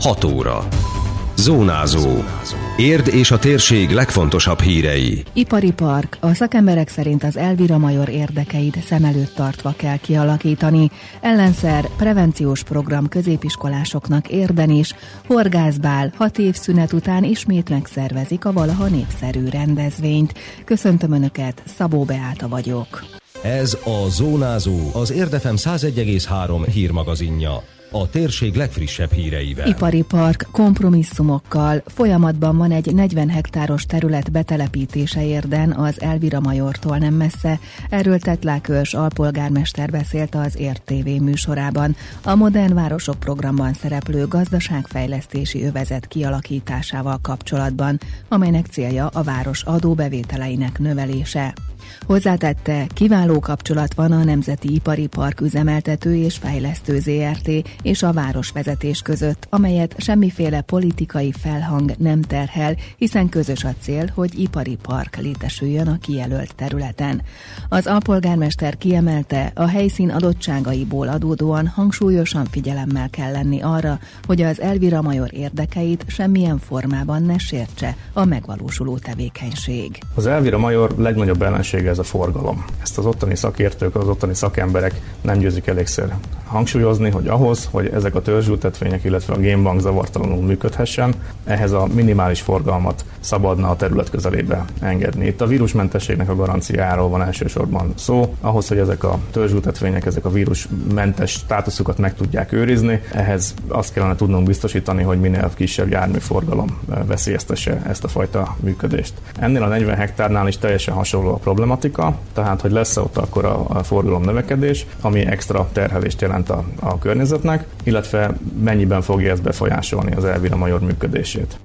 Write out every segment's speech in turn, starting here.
6 óra. Zónázó. Érd és a térség legfontosabb hírei. Ipari park. A szakemberek szerint az Elvira Major érdekeit szem előtt tartva kell kialakítani. Ellenszer prevenciós program középiskolásoknak érden is. Horgászbál hat év szünet után ismét megszervezik a valaha népszerű rendezvényt. Köszöntöm Önöket, Szabó Beáta vagyok. Ez a Zónázó, az Érdefem 101,3 hírmagazinja a térség legfrissebb híreivel. Ipari park kompromisszumokkal. Folyamatban van egy 40 hektáros terület betelepítése érden az Elvira Majortól nem messze. Erről Tetlák Őrs alpolgármester beszélt az Ért TV műsorában. A Modern Városok programban szereplő gazdaságfejlesztési övezet kialakításával kapcsolatban, amelynek célja a város adóbevételeinek növelése. Hozzátette, kiváló kapcsolat van a Nemzeti Ipari Park üzemeltető és fejlesztő ZRT és a városvezetés között, amelyet semmiféle politikai felhang nem terhel, hiszen közös a cél, hogy ipari park létesüljön a kijelölt területen. Az alpolgármester kiemelte, a helyszín adottságaiból adódóan hangsúlyosan figyelemmel kell lenni arra, hogy az Elvira Major érdekeit semmilyen formában ne sértse a megvalósuló tevékenység. Az Elvira Major legnagyobb ellensége ez a forgalom. Ezt az ottani szakértők, az ottani szakemberek nem győzik elégszer hangsúlyozni, hogy ahhoz, hogy ezek a törzsültetvények, illetve a génbank zavartalanul működhessen, ehhez a minimális forgalmat szabadna a terület közelébe engedni. Itt a vírusmentességnek a garanciáról van elsősorban szó. Ahhoz, hogy ezek a törzsültetvények, ezek a vírusmentes státuszukat meg tudják őrizni, ehhez azt kellene tudnunk biztosítani, hogy minél kisebb járműforgalom veszélyeztesse ezt a fajta működést. Ennél a 40 hektárnál is teljesen hasonló a problematika, tehát hogy lesz ott akkor a forgalom növekedés, ami extra terhelést jelent a, a környezetnek, illetve mennyiben fogja ez befolyásolni az Elvira Major működését.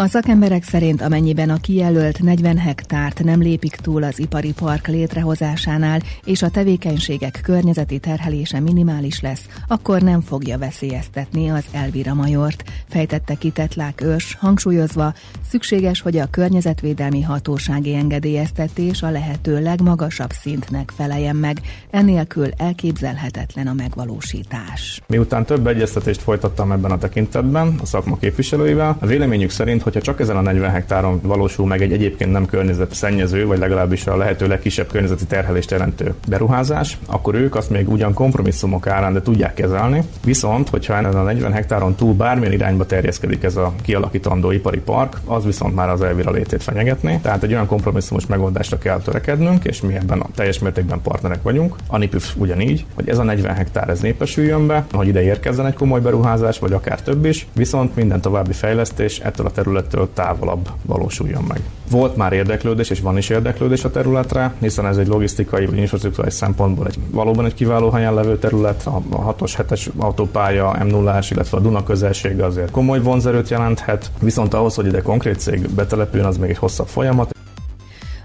A szakemberek szerint amennyiben a kijelölt 40 hektárt nem lépik túl az ipari park létrehozásánál, és a tevékenységek környezeti terhelése minimális lesz, akkor nem fogja veszélyeztetni az Elvira Majort, fejtette ki Tetlák ős, hangsúlyozva, szükséges, hogy a környezetvédelmi hatósági engedélyeztetés a lehető legmagasabb szintnek feleljen meg, enélkül elképzelhetetlen a megvalósítás. Miután több egyeztetést folytattam ebben a tekintetben a szakma képviselőivel, a véleményük szerint, hogyha csak ezen a 40 hektáron valósul meg egy egyébként nem környezet szennyező, vagy legalábbis a lehető legkisebb környezeti terhelést jelentő beruházás, akkor ők azt még ugyan kompromisszumok árán, de tudják kezelni. Viszont, hogyha ezen a 40 hektáron túl bármilyen irányba terjeszkedik ez a kialakítandó ipari park, az viszont már az elvira létét fenyegetné. Tehát egy olyan kompromisszumos megoldásra kell törekednünk, és mi ebben a teljes mértékben partnerek vagyunk. A NIPÜF ugyanígy, hogy ez a 40 hektár ez népesüljön be, hogy ide érkezzen egy komoly beruházás, vagy akár több is, viszont minden további fejlesztés ettől a terület területtől távolabb valósuljon meg. Volt már érdeklődés, és van is érdeklődés a területre, hiszen ez egy logisztikai vagy infrastruktúrális szempontból egy valóban egy kiváló helyen levő terület. A 6-os, 7-es autópálya, m 0 illetve a Duna közelsége azért komoly vonzerőt jelenthet, viszont ahhoz, hogy ide konkrét cég betelepüljön, az még egy hosszabb folyamat.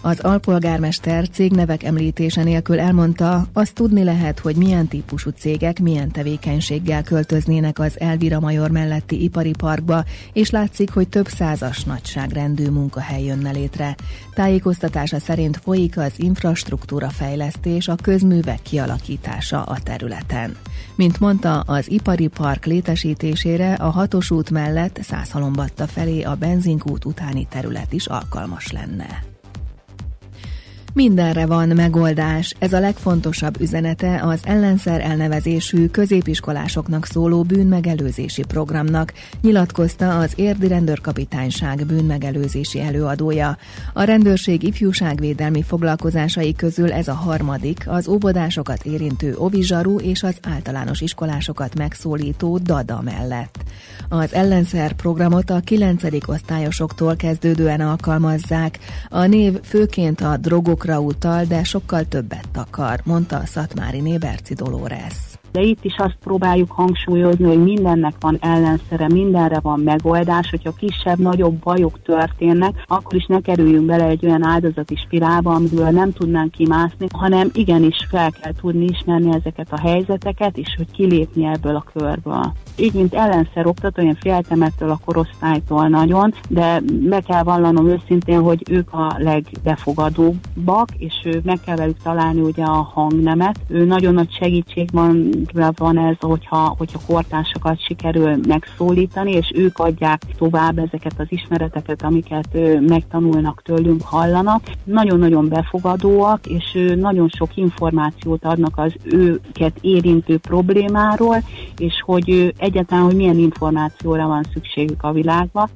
Az alpolgármester cégnevek említése nélkül elmondta, azt tudni lehet, hogy milyen típusú cégek milyen tevékenységgel költöznének az Elvira Major melletti ipari parkba, és látszik, hogy több százas nagyságrendű munkahely jönne létre. Tájékoztatása szerint folyik az infrastruktúra fejlesztés, a közművek kialakítása a területen. Mint mondta, az ipari park létesítésére a hatos út mellett Szászhalombatta felé a benzinkút utáni terület is alkalmas lenne. Mindenre van megoldás. Ez a legfontosabb üzenete az ellenszer elnevezésű középiskolásoknak szóló bűnmegelőzési programnak, nyilatkozta az érdi rendőrkapitányság bűnmegelőzési előadója. A rendőrség ifjúságvédelmi foglalkozásai közül ez a harmadik, az óvodásokat érintő ovizsarú és az általános iskolásokat megszólító DADA mellett. Az ellenszer programot a 9. osztályosoktól kezdődően alkalmazzák. A név főként a drogokra utal, de sokkal többet akar, mondta a Szatmári Néberci Dolores. De itt is azt próbáljuk hangsúlyozni, hogy mindennek van ellenszere, mindenre van megoldás, hogyha kisebb-nagyobb bajok történnek, akkor is ne kerüljünk bele egy olyan áldozati spirálba, amiből nem tudnánk kimászni, hanem igenis fel kell tudni ismerni ezeket a helyzeteket, és hogy kilépni ebből a körből. Így, mint ellenszer oktató, én féltem ettől a korosztálytól nagyon, de meg kell vallanom őszintén, hogy ők a legbefogadóbbak, és meg kell velük találni ugye a hangnemet. Ő nagyon nagy segítség van, van ez, hogyha, hogyha kortársakat sikerül megszólítani, és ők adják tovább ezeket az ismereteket, amiket megtanulnak tőlünk, hallanak. Nagyon-nagyon befogadóak, és nagyon sok információt adnak az őket érintő problémáról, és hogy egyáltalán, hogy milyen információra van szükségük a világba.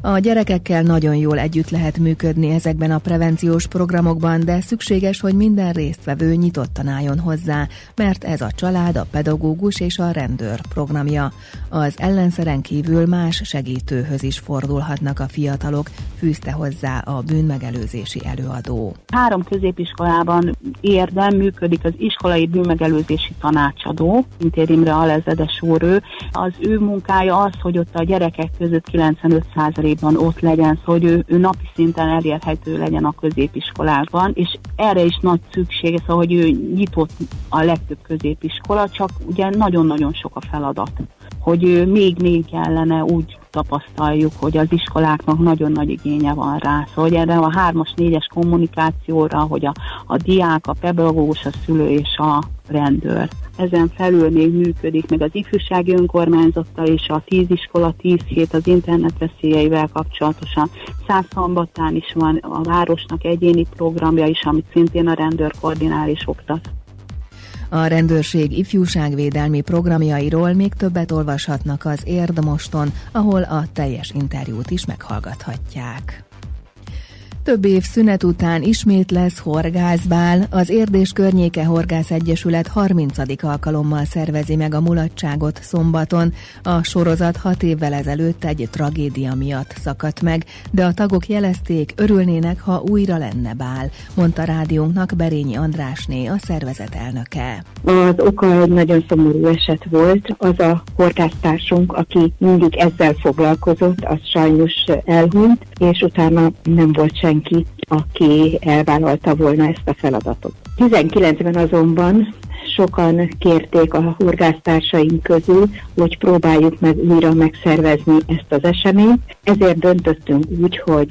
A gyerekekkel nagyon jól együtt lehet működni ezekben a prevenciós programokban, de szükséges, hogy minden résztvevő nyitottan álljon hozzá, mert ez a család, a pedagógus és a rendőr programja. Az ellenszeren kívül más segítőhöz is fordulhatnak a fiatalok, fűzte hozzá a bűnmegelőzési előadó. Három középiskolában érdem működik az iskolai bűnmegelőzési tanácsadó, mint Imre Alezedes úr ő. Az ő munkája az, hogy ott a gyerekek között 95 középiskolában ott legyen, szóval hogy ő, ő napi szinten elérhető legyen a középiskolában, és erre is nagy szüksége, szóval hogy ő nyitott a legtöbb középiskola, csak ugye nagyon-nagyon sok a feladat hogy még-még kellene úgy tapasztaljuk, hogy az iskoláknak nagyon nagy igénye van rá. Szóval hogy erre a hármas, négyes kommunikációra, hogy a, a diák, a pedagógus, a szülő és a rendőr. Ezen felül még működik meg az ifjúsági önkormányzata és a 10 iskola 10 hét az internet veszélyeivel kapcsolatosan. Százszombatán is van a városnak egyéni programja is, amit szintén a rendőr koordinál és oktat. A rendőrség ifjúságvédelmi programjairól még többet olvashatnak az Érdmoston, ahol a teljes interjút is meghallgathatják. Több év szünet után ismét lesz horgászbál. Az Érdés Környéke Horgász Egyesület 30. alkalommal szervezi meg a mulatságot szombaton. A sorozat hat évvel ezelőtt egy tragédia miatt szakadt meg, de a tagok jelezték, örülnének, ha újra lenne bál, mondta rádiónknak Berényi Andrásné, a szervezet elnöke. Az oka egy nagyon szomorú eset volt. Az a horgásztársunk, aki mindig ezzel foglalkozott, az sajnos elhunyt, és utána nem volt senki senki, aki elvállalta volna ezt a feladatot. 19-ben azonban sokan kérték a horgásztársaink közül, hogy próbáljuk meg újra megszervezni ezt az eseményt. Ezért döntöttünk úgy, hogy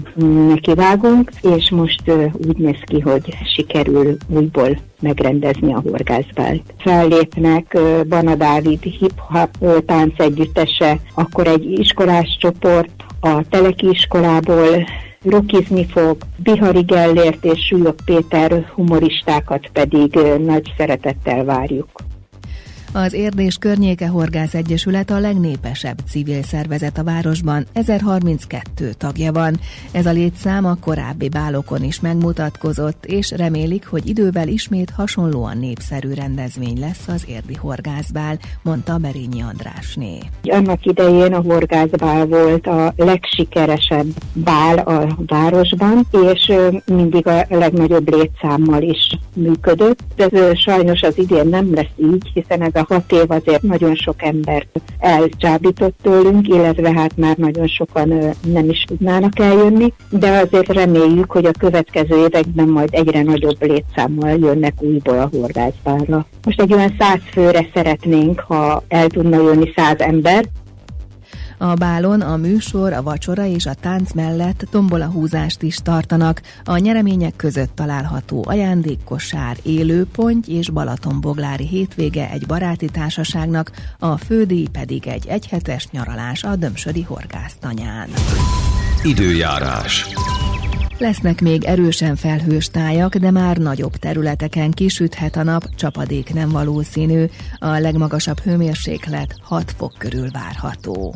nekivágunk, és most úgy néz ki, hogy sikerül újból megrendezni a horgászbált. Fellépnek Bana Dávid hip-hop tánc együttese, akkor egy iskolás csoport a Teleki iskolából rokizni fog, Bihari Gellért és Súlyog Péter humoristákat pedig nagy szeretettel várjuk. Az Érdés Környéke Horgász Egyesület a legnépesebb civil szervezet a városban, 1032 tagja van. Ez a létszám a korábbi bálokon is megmutatkozott, és remélik, hogy idővel ismét hasonlóan népszerű rendezvény lesz az Érdi Horgászbál, mondta Berényi Andrásné. Annak idején a horgászbál volt a legsikeresebb bál a városban, és mindig a legnagyobb létszámmal is működött, de sajnos az idén nem lesz így, hiszen ez a hat év azért nagyon sok embert elcsábított tőlünk, illetve hát már nagyon sokan nem is tudnának eljönni, de azért reméljük, hogy a következő években majd egyre nagyobb létszámmal jönnek újból a horgászbárra. Most egy olyan száz főre szeretnénk, ha el tudna jönni száz ember, a bálon a műsor, a vacsora és a tánc mellett tombolahúzást is tartanak. A nyeremények között található ajándékkosár, élőpont és Balatonboglári hétvége egy baráti társaságnak, a fődíj pedig egy egyhetes nyaralás a Dömsödi horgásztanyán. Időjárás. Lesznek még erősen felhős tájak, de már nagyobb területeken kisüthet a nap, csapadék nem valószínű. A legmagasabb hőmérséklet 6 fok körül várható.